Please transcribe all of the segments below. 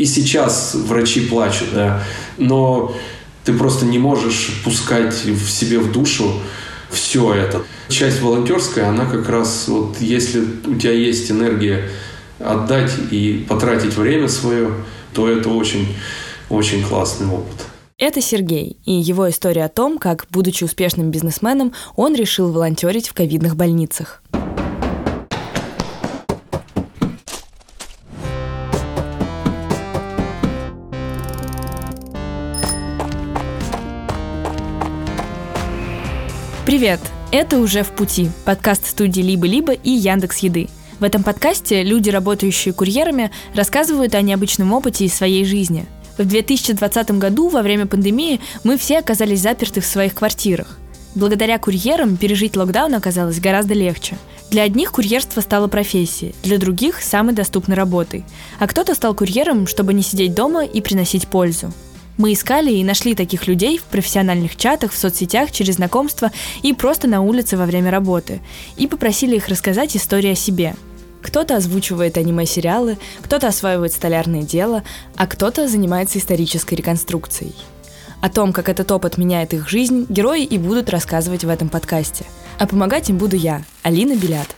И сейчас врачи плачут, да. Но ты просто не можешь пускать в себе в душу все это. Часть волонтерская, она как раз, вот если у тебя есть энергия отдать и потратить время свое, то это очень, очень классный опыт. Это Сергей и его история о том, как, будучи успешным бизнесменом, он решил волонтерить в ковидных больницах. Привет! Это «Уже в пути» – подкаст студии «Либо-либо» и Яндекс Еды. В этом подкасте люди, работающие курьерами, рассказывают о необычном опыте из своей жизни. В 2020 году, во время пандемии, мы все оказались заперты в своих квартирах. Благодаря курьерам пережить локдаун оказалось гораздо легче. Для одних курьерство стало профессией, для других – самой доступной работой. А кто-то стал курьером, чтобы не сидеть дома и приносить пользу. Мы искали и нашли таких людей в профессиональных чатах, в соцсетях, через знакомства и просто на улице во время работы. И попросили их рассказать истории о себе. Кто-то озвучивает аниме-сериалы, кто-то осваивает столярное дело, а кто-то занимается исторической реконструкцией. О том, как этот опыт меняет их жизнь, герои и будут рассказывать в этом подкасте. А помогать им буду я, Алина Белят.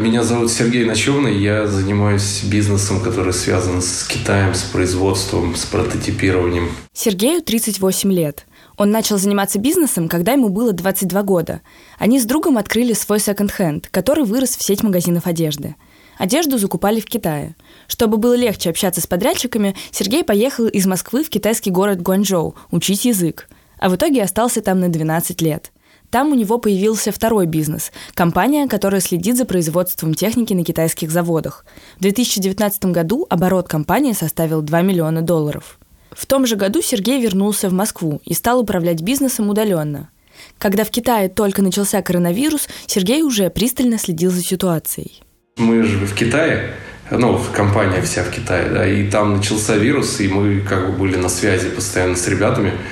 Меня зовут Сергей Ночевный, я занимаюсь бизнесом, который связан с Китаем, с производством, с прототипированием. Сергею 38 лет. Он начал заниматься бизнесом, когда ему было 22 года. Они с другом открыли свой секонд-хенд, который вырос в сеть магазинов одежды. Одежду закупали в Китае. Чтобы было легче общаться с подрядчиками, Сергей поехал из Москвы в китайский город Гуанчжоу учить язык. А в итоге остался там на 12 лет – там у него появился второй бизнес – компания, которая следит за производством техники на китайских заводах. В 2019 году оборот компании составил 2 миллиона долларов. В том же году Сергей вернулся в Москву и стал управлять бизнесом удаленно. Когда в Китае только начался коронавирус, Сергей уже пристально следил за ситуацией. Мы же в Китае, ну, компания вся в Китае, да, и там начался вирус, и мы как бы были на связи постоянно с ребятами –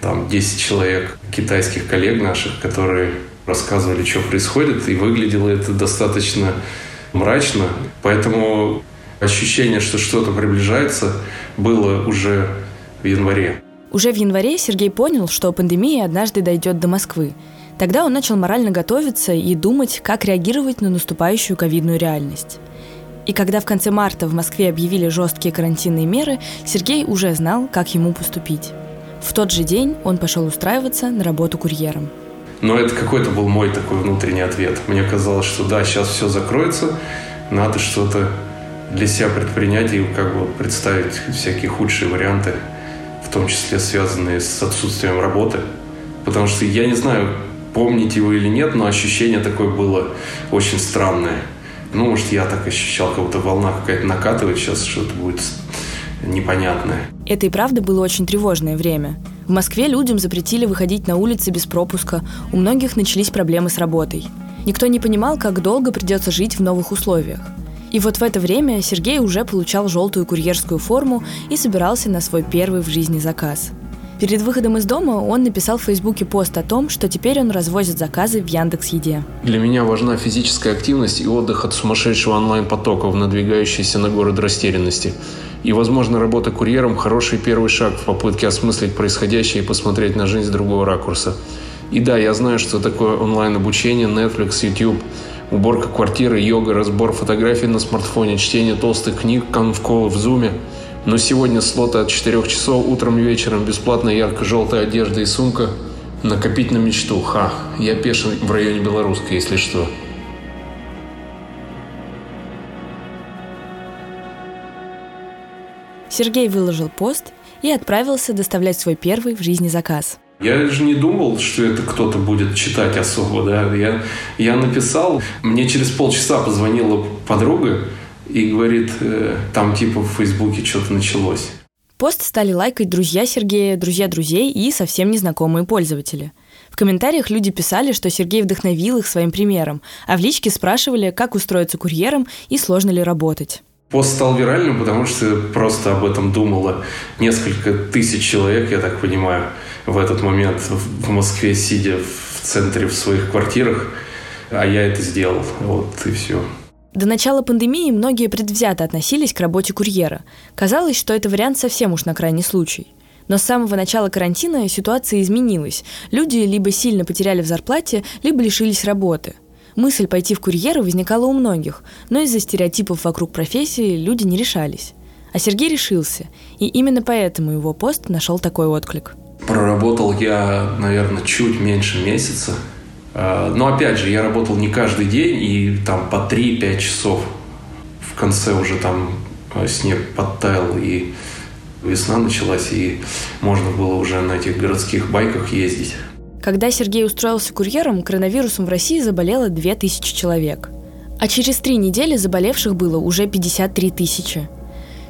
там 10 человек китайских коллег наших, которые рассказывали, что происходит, и выглядело это достаточно мрачно. Поэтому ощущение, что что-то приближается, было уже в январе. Уже в январе Сергей понял, что пандемия однажды дойдет до Москвы. Тогда он начал морально готовиться и думать, как реагировать на наступающую ковидную реальность. И когда в конце марта в Москве объявили жесткие карантинные меры, Сергей уже знал, как ему поступить. В тот же день он пошел устраиваться на работу курьером. Но это какой-то был мой такой внутренний ответ. Мне казалось, что да, сейчас все закроется, надо что-то для себя предпринять и как бы представить всякие худшие варианты, в том числе связанные с отсутствием работы. Потому что я не знаю, помните вы или нет, но ощущение такое было очень странное. Ну, может, я так ощущал, как будто волна какая-то накатывает сейчас, что-то будет непонятное. Это и правда было очень тревожное время. В Москве людям запретили выходить на улицы без пропуска, у многих начались проблемы с работой. Никто не понимал, как долго придется жить в новых условиях. И вот в это время Сергей уже получал желтую курьерскую форму и собирался на свой первый в жизни заказ. Перед выходом из дома он написал в Фейсбуке пост о том, что теперь он развозит заказы в Яндекс Еде. Для меня важна физическая активность и отдых от сумасшедшего онлайн-потока в надвигающейся на город растерянности. И, возможно, работа курьером – хороший первый шаг в попытке осмыслить происходящее и посмотреть на жизнь с другого ракурса. И да, я знаю, что такое онлайн-обучение, Netflix, YouTube, уборка квартиры, йога, разбор фотографий на смартфоне, чтение толстых книг, конфколы в зуме. Но сегодня слоты от 4 часов утром и вечером, бесплатная ярко-желтая одежда и сумка. Накопить на мечту. Ха, я пешен в районе Белорусской, если что. Сергей выложил пост и отправился доставлять свой первый в жизни заказ. Я же не думал, что это кто-то будет читать особо, да. Я, я написал, мне через полчаса позвонила подруга и говорит, э, там типа в Фейсбуке что-то началось. Пост стали лайкать друзья Сергея, друзья друзей и совсем незнакомые пользователи. В комментариях люди писали, что Сергей вдохновил их своим примером, а в личке спрашивали, как устроиться курьером и сложно ли работать. Пост стал виральным, потому что просто об этом думало несколько тысяч человек, я так понимаю, в этот момент в Москве, сидя в центре в своих квартирах. А я это сделал. Вот и все. До начала пандемии многие предвзято относились к работе курьера. Казалось, что это вариант совсем уж на крайний случай. Но с самого начала карантина ситуация изменилась. Люди либо сильно потеряли в зарплате, либо лишились работы. Мысль пойти в курьеры возникала у многих, но из-за стереотипов вокруг профессии люди не решались. А Сергей решился, и именно поэтому его пост нашел такой отклик. Проработал я, наверное, чуть меньше месяца. А, но опять же, я работал не каждый день и там по 3-5 часов. В конце уже там а, снег подтаял и весна началась, и можно было уже на этих городских байках ездить. Когда Сергей устроился курьером, коронавирусом в России заболело 2000 человек. А через три недели заболевших было уже 53 тысячи.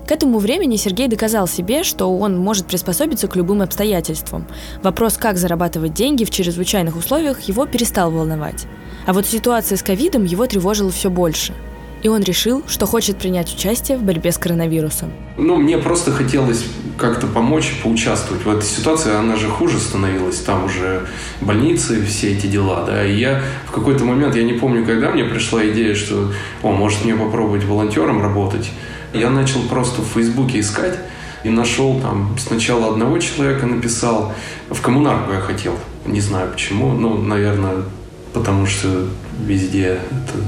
К этому времени Сергей доказал себе, что он может приспособиться к любым обстоятельствам. Вопрос, как зарабатывать деньги в чрезвычайных условиях, его перестал волновать. А вот ситуация с ковидом его тревожила все больше – и он решил, что хочет принять участие в борьбе с коронавирусом. Ну, мне просто хотелось как-то помочь, поучаствовать в этой ситуации. Она же хуже становилась. Там уже больницы, все эти дела, да. И я в какой-то момент, я не помню, когда мне пришла идея, что, о, может мне попробовать волонтером работать. Я начал просто в Фейсбуке искать и нашел там сначала одного человека написал. В коммунарку я хотел. Не знаю почему. Ну, наверное, потому что везде это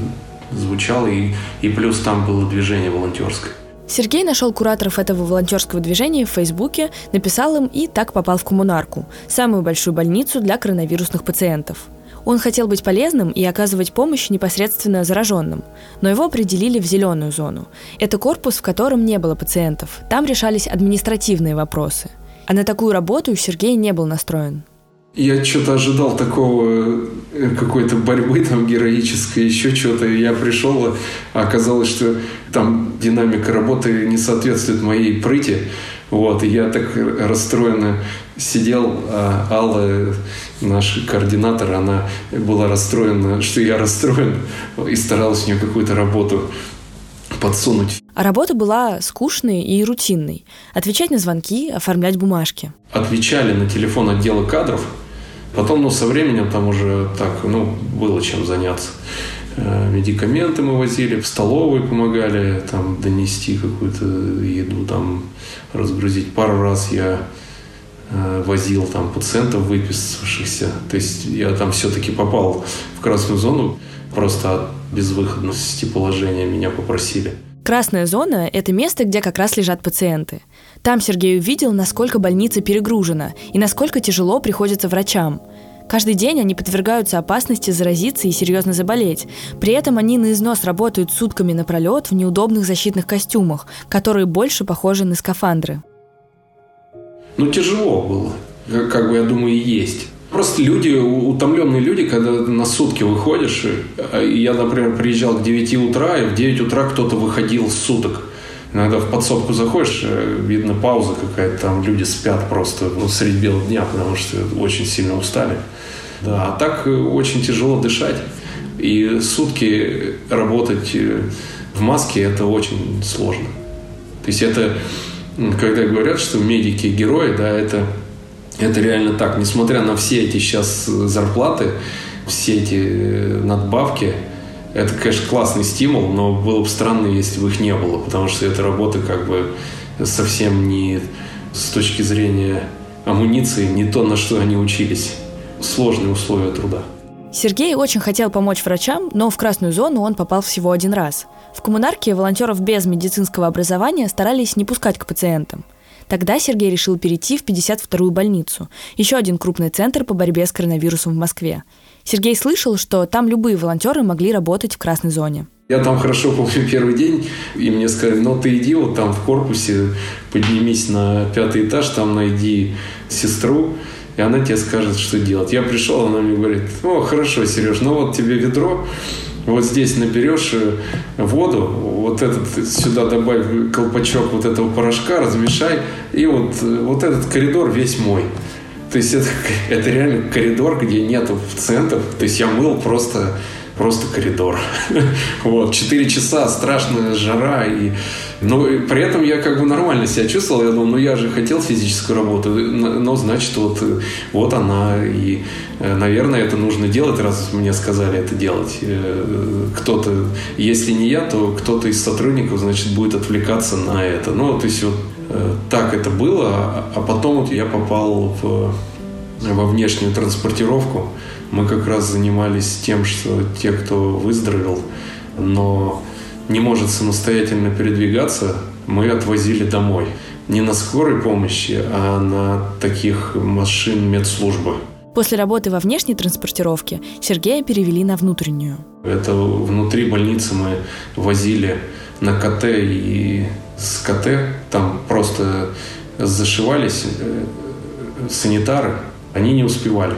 звучало, и, и плюс там было движение волонтерское. Сергей нашел кураторов этого волонтерского движения в Фейсбуке, написал им и так попал в коммунарку, самую большую больницу для коронавирусных пациентов. Он хотел быть полезным и оказывать помощь непосредственно зараженным, но его определили в зеленую зону. Это корпус, в котором не было пациентов. Там решались административные вопросы. А на такую работу Сергей не был настроен. Я что-то ожидал такого, э, какой-то борьбы там героической, еще что-то. Я пришел, а оказалось, что там динамика работы не соответствует моей прыти. Вот, и я так расстроенно сидел, а Алла, наш координатор, она была расстроена, что я расстроен, и старалась мне какую-то работу подсунуть. А работа была скучной и рутинной. Отвечать на звонки, оформлять бумажки. Отвечали на телефон отдела кадров – Потом, ну, со временем там уже так, ну, было чем заняться. Э, медикаменты мы возили, в столовую помогали там донести какую-то еду, там разгрузить. Пару раз я э, возил там пациентов выписавшихся. То есть я там все-таки попал в красную зону, просто от безвыходности положения меня попросили. Красная зона – это место, где как раз лежат пациенты. Там Сергей увидел, насколько больница перегружена и насколько тяжело приходится врачам. Каждый день они подвергаются опасности заразиться и серьезно заболеть. При этом они на износ работают сутками напролет в неудобных защитных костюмах, которые больше похожи на скафандры. Ну, тяжело было. Как бы, я думаю, и есть. Просто люди, утомленные люди, когда на сутки выходишь, а, я, например, приезжал к 9 утра, и в 9 утра кто-то выходил с суток. Иногда в подсобку заходишь, э, видно пауза какая-то, там люди спят просто ну, средь белого дня, потому что очень сильно устали. Да, а так э, очень тяжело дышать. И сутки работать э, в маске это очень сложно. То есть это, когда говорят, что медики герои, да, это это реально так. Несмотря на все эти сейчас зарплаты, все эти э, надбавки, это, конечно, классный стимул, но было бы странно, если бы их не было, потому что эта работа как бы совсем не с точки зрения амуниции, не то, на что они учились. Сложные условия труда. Сергей очень хотел помочь врачам, но в красную зону он попал всего один раз. В коммунарке волонтеров без медицинского образования старались не пускать к пациентам. Тогда Сергей решил перейти в 52-ю больницу, еще один крупный центр по борьбе с коронавирусом в Москве. Сергей слышал, что там любые волонтеры могли работать в красной зоне. Я там хорошо помню первый день, и мне сказали, ну ты иди вот там в корпусе, поднимись на пятый этаж, там найди сестру, и она тебе скажет, что делать. Я пришел, она мне говорит, о, хорошо, Сереж, ну вот тебе ведро, вот здесь наберешь э, воду, вот этот сюда добавь колпачок вот этого порошка, размешай, и вот, э, вот этот коридор весь мой. То есть это, это реально коридор, где нету центр. То есть я мыл просто, просто коридор. вот, 4 часа, страшная жара. И... Но при этом я как бы нормально себя чувствовал. Я думал, ну я же хотел физическую работу, но значит вот, вот она. И, э, наверное, это нужно делать, раз мне сказали это делать. Э, кто-то, если не я, то кто-то из сотрудников, значит, будет отвлекаться на это. Ну, то есть вот э, так это было. А потом вот я попал в, во внешнюю транспортировку мы как раз занимались тем, что те, кто выздоровел, но не может самостоятельно передвигаться, мы отвозили домой. Не на скорой помощи, а на таких машин медслужбы. После работы во внешней транспортировке Сергея перевели на внутреннюю. Это внутри больницы мы возили на КТ и с КТ. Там просто зашивались э, санитары, они не успевали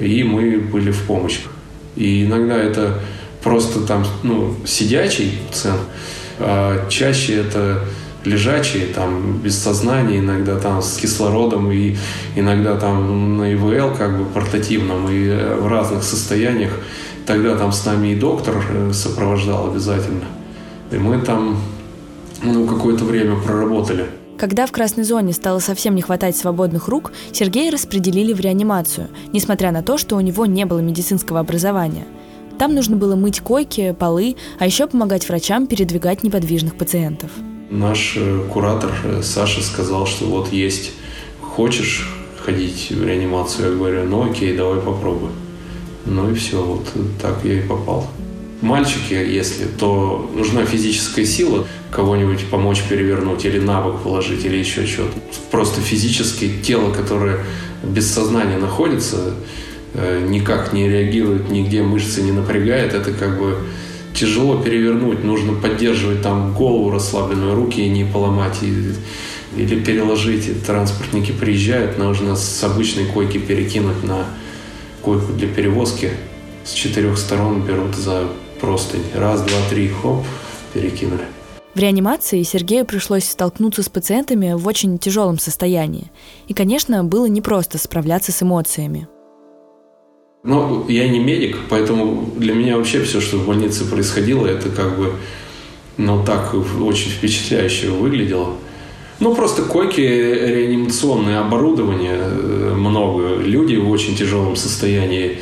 и мы были в помощь. И иногда это просто там, ну, сидячий пациент, а чаще это лежачие, там, без сознания, иногда там с кислородом, и иногда там на ИВЛ, как бы портативном, и в разных состояниях. Тогда там с нами и доктор э, сопровождал обязательно. И мы там, ну, какое-то время проработали. Когда в красной зоне стало совсем не хватать свободных рук, Сергея распределили в реанимацию, несмотря на то, что у него не было медицинского образования. Там нужно было мыть койки, полы, а еще помогать врачам передвигать неподвижных пациентов. Наш э, куратор э, Саша сказал, что вот есть, хочешь ходить в реанимацию? Я говорю, ну окей, давай попробуй. Ну и все, вот так я и попал мальчики, если, то нужна физическая сила, кого-нибудь помочь перевернуть или на бок положить, или еще что-то. Просто физически тело, которое без сознания находится, э, никак не реагирует, нигде мышцы не напрягает, это как бы тяжело перевернуть, нужно поддерживать там голову расслабленную, руки не поломать и, или переложить. Транспортники приезжают, нужно с обычной койки перекинуть на койку для перевозки. С четырех сторон берут за простынь. Раз, два, три, хоп, перекинули. В реанимации Сергею пришлось столкнуться с пациентами в очень тяжелом состоянии. И, конечно, было непросто справляться с эмоциями. Но я не медик, поэтому для меня вообще все, что в больнице происходило, это как бы, ну, так очень впечатляюще выглядело. Ну, просто койки, реанимационное оборудование э, много, люди в очень тяжелом состоянии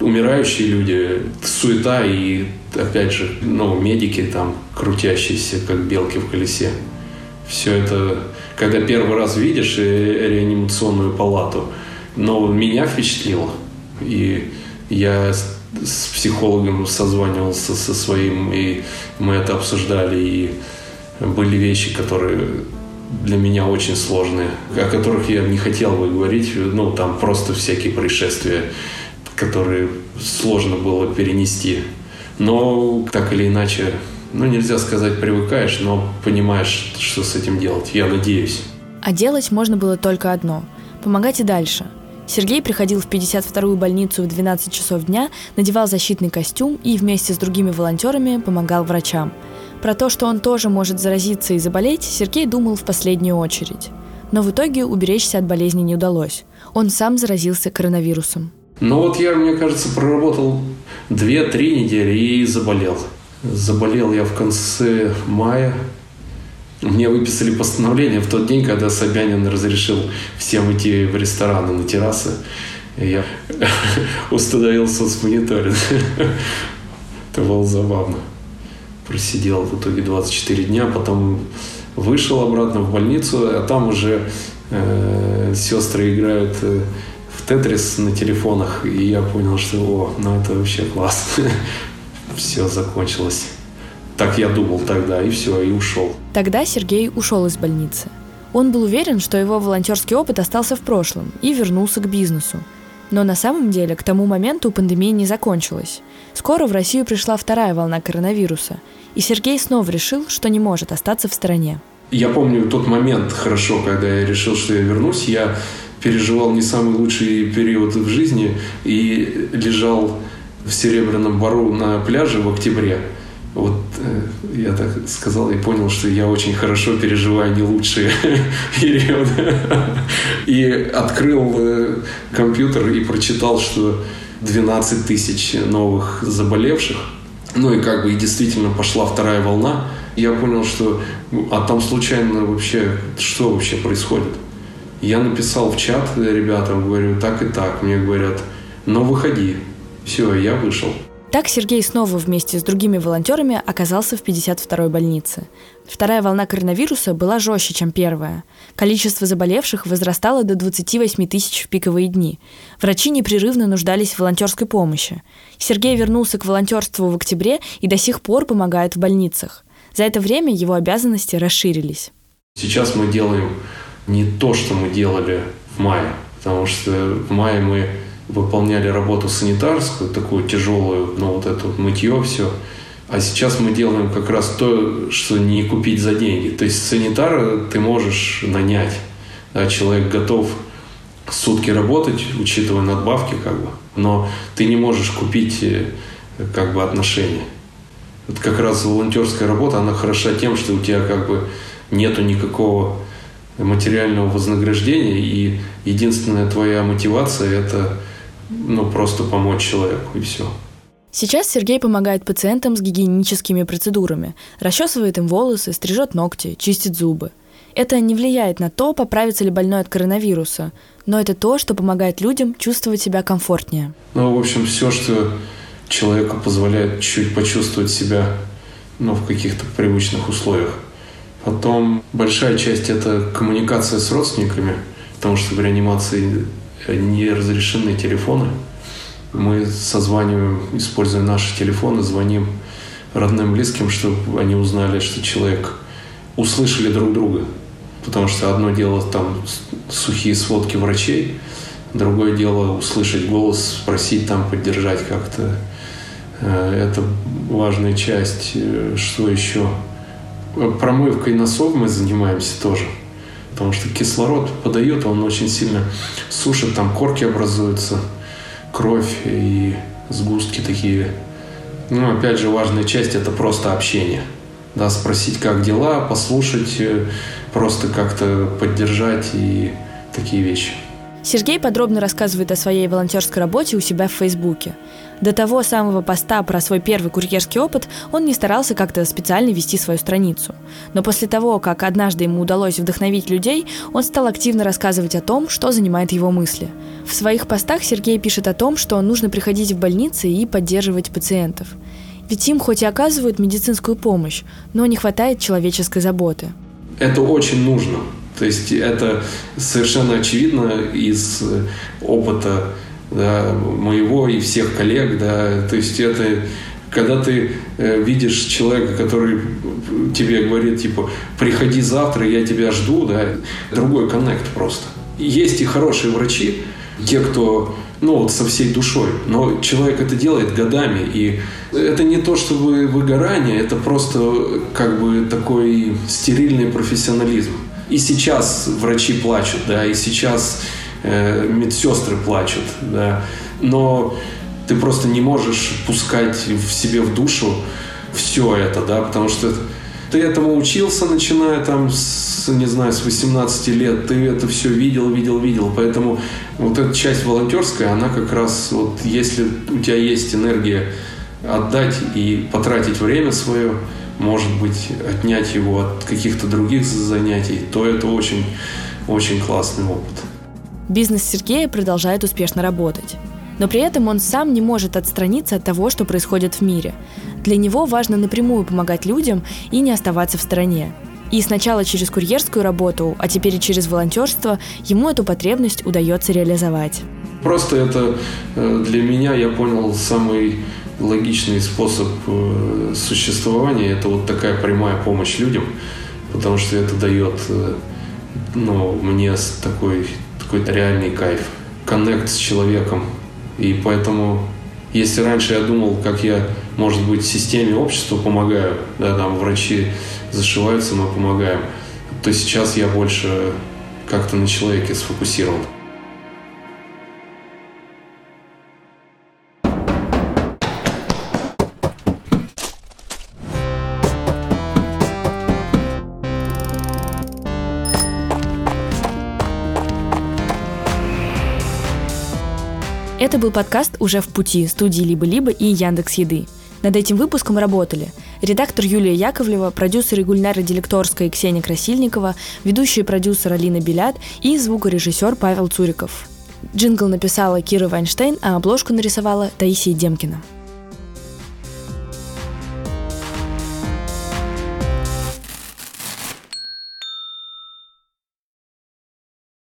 умирающие люди, суета и, опять же, ну, медики там, крутящиеся, как белки в колесе. Все это, когда первый раз видишь реанимационную палату, но меня впечатлило. И я с психологом созванивался со своим, и мы это обсуждали, и были вещи, которые для меня очень сложные, о которых я не хотел бы говорить, ну, там просто всякие происшествия которые сложно было перенести. Но так или иначе, ну нельзя сказать привыкаешь, но понимаешь, что с этим делать. Я надеюсь. А делать можно было только одно – помогать и дальше. Сергей приходил в 52-ю больницу в 12 часов дня, надевал защитный костюм и вместе с другими волонтерами помогал врачам. Про то, что он тоже может заразиться и заболеть, Сергей думал в последнюю очередь. Но в итоге уберечься от болезни не удалось. Он сам заразился коронавирусом. Но вот я, мне кажется, проработал 2-3 недели и заболел. Заболел я в конце мая. Мне выписали постановление в тот день, когда Собянин разрешил всем идти в рестораны, на террасы. Я установил соцмониторинг. Это было забавно. Просидел в итоге 24 дня, потом вышел обратно в больницу, а там уже э, сестры играют э, Тетрис на телефонах, и я понял, что, о, ну это вообще класс. Все закончилось. Так я думал тогда, и все, и ушел. Тогда Сергей ушел из больницы. Он был уверен, что его волонтерский опыт остался в прошлом и вернулся к бизнесу. Но на самом деле к тому моменту пандемия не закончилась. Скоро в Россию пришла вторая волна коронавируса, и Сергей снова решил, что не может остаться в стороне. Я помню тот момент хорошо, когда я решил, что я вернусь. Я переживал не самый лучший период в жизни и лежал в Серебряном Бару на пляже в октябре. Вот э, я так сказал и понял, что я очень хорошо переживаю не лучшие периоды. И открыл э, компьютер и прочитал, что 12 тысяч новых заболевших. Ну и как бы и действительно пошла вторая волна. Я понял, что а там случайно вообще, что вообще происходит? Я написал в чат ребятам, говорю, так и так. Мне говорят, ну выходи. Все, я вышел. Так Сергей снова вместе с другими волонтерами оказался в 52-й больнице. Вторая волна коронавируса была жестче, чем первая. Количество заболевших возрастало до 28 тысяч в пиковые дни. Врачи непрерывно нуждались в волонтерской помощи. Сергей вернулся к волонтерству в октябре и до сих пор помогает в больницах. За это время его обязанности расширились. Сейчас мы делаем не то, что мы делали в мае, потому что в мае мы выполняли работу санитарскую, такую тяжелую, ну вот это вот мытье все. А сейчас мы делаем как раз то, что не купить за деньги. То есть санитара ты можешь нанять. Да, человек готов сутки работать, учитывая надбавки, как бы, но ты не можешь купить э, как бы отношения. Вот как раз волонтерская работа, она хороша тем, что у тебя как бы нету никакого материального вознаграждения, и единственная твоя мотивация – это ну, просто помочь человеку, и все. Сейчас Сергей помогает пациентам с гигиеническими процедурами, расчесывает им волосы, стрижет ногти, чистит зубы. Это не влияет на то, поправится ли больной от коронавируса, но это то, что помогает людям чувствовать себя комфортнее. Ну, в общем, все, что человеку позволяет чуть почувствовать себя ну, в каких-то привычных условиях. Потом большая часть – это коммуникация с родственниками, потому что в реанимации не разрешены телефоны. Мы созваниваем, используя наши телефоны, звоним родным, близким, чтобы они узнали, что человек услышали друг друга. Потому что одно дело там сухие сводки врачей, другое дело услышать голос, спросить там, поддержать как-то. Э, это важная часть. Э, что еще? Промывкой носов мы занимаемся тоже потому что кислород подает, он очень сильно сушит, там корки образуются, кровь и сгустки такие. Ну, опять же, важная часть – это просто общение. Да, спросить, как дела, послушать, э, просто как-то поддержать и такие вещи. Сергей подробно рассказывает о своей волонтерской работе у себя в Фейсбуке. До того самого поста про свой первый курьерский опыт он не старался как-то специально вести свою страницу. Но после того, как однажды ему удалось вдохновить людей, он стал активно рассказывать о том, что занимает его мысли. В своих постах Сергей пишет о том, что нужно приходить в больницы и поддерживать пациентов. Ведь им хоть и оказывают медицинскую помощь, но не хватает человеческой заботы. Это очень нужно. То есть это совершенно очевидно из опыта да, моего и всех коллег. Да, то есть это когда ты э, видишь человека, который тебе говорит, типа, приходи завтра, я тебя жду, да, другой коннект просто. Есть и хорошие врачи, те, кто, ну, вот со всей душой, но человек это делает годами, и это не то, чтобы выгорание, это просто как бы такой стерильный профессионализм. И сейчас врачи плачут, да, и сейчас э, медсестры плачут, да. Но ты просто не можешь пускать в себе в душу все это, да, потому что ты этому учился, начиная там с, не знаю, с 18 лет, ты это все видел, видел, видел. Поэтому вот эта часть волонтерская, она как раз, вот если у тебя есть энергия отдать и потратить время свое, может быть, отнять его от каких-то других занятий, то это очень, очень классный опыт. Бизнес Сергея продолжает успешно работать. Но при этом он сам не может отстраниться от того, что происходит в мире. Для него важно напрямую помогать людям и не оставаться в стороне. И сначала через курьерскую работу, а теперь и через волонтерство ему эту потребность удается реализовать. Просто это э, для меня, я понял, самый логичный способ э, существования – это вот такая прямая помощь людям, потому что это дает э, ну, мне такой, такой реальный кайф, коннект с человеком. И поэтому, если раньше я думал, как я, может быть, системе общества помогаю, да, там врачи зашиваются, мы помогаем, то сейчас я больше как-то на человеке сфокусирован. Это был подкаст «Уже в пути» студии «Либо-либо» и Яндекс Еды. Над этим выпуском работали редактор Юлия Яковлева, продюсеры Гульнара Делекторская и Ксения Красильникова, ведущий продюсер Алина Белят и звукорежиссер Павел Цуриков. Джингл написала Кира Вайнштейн, а обложку нарисовала Таисия Демкина.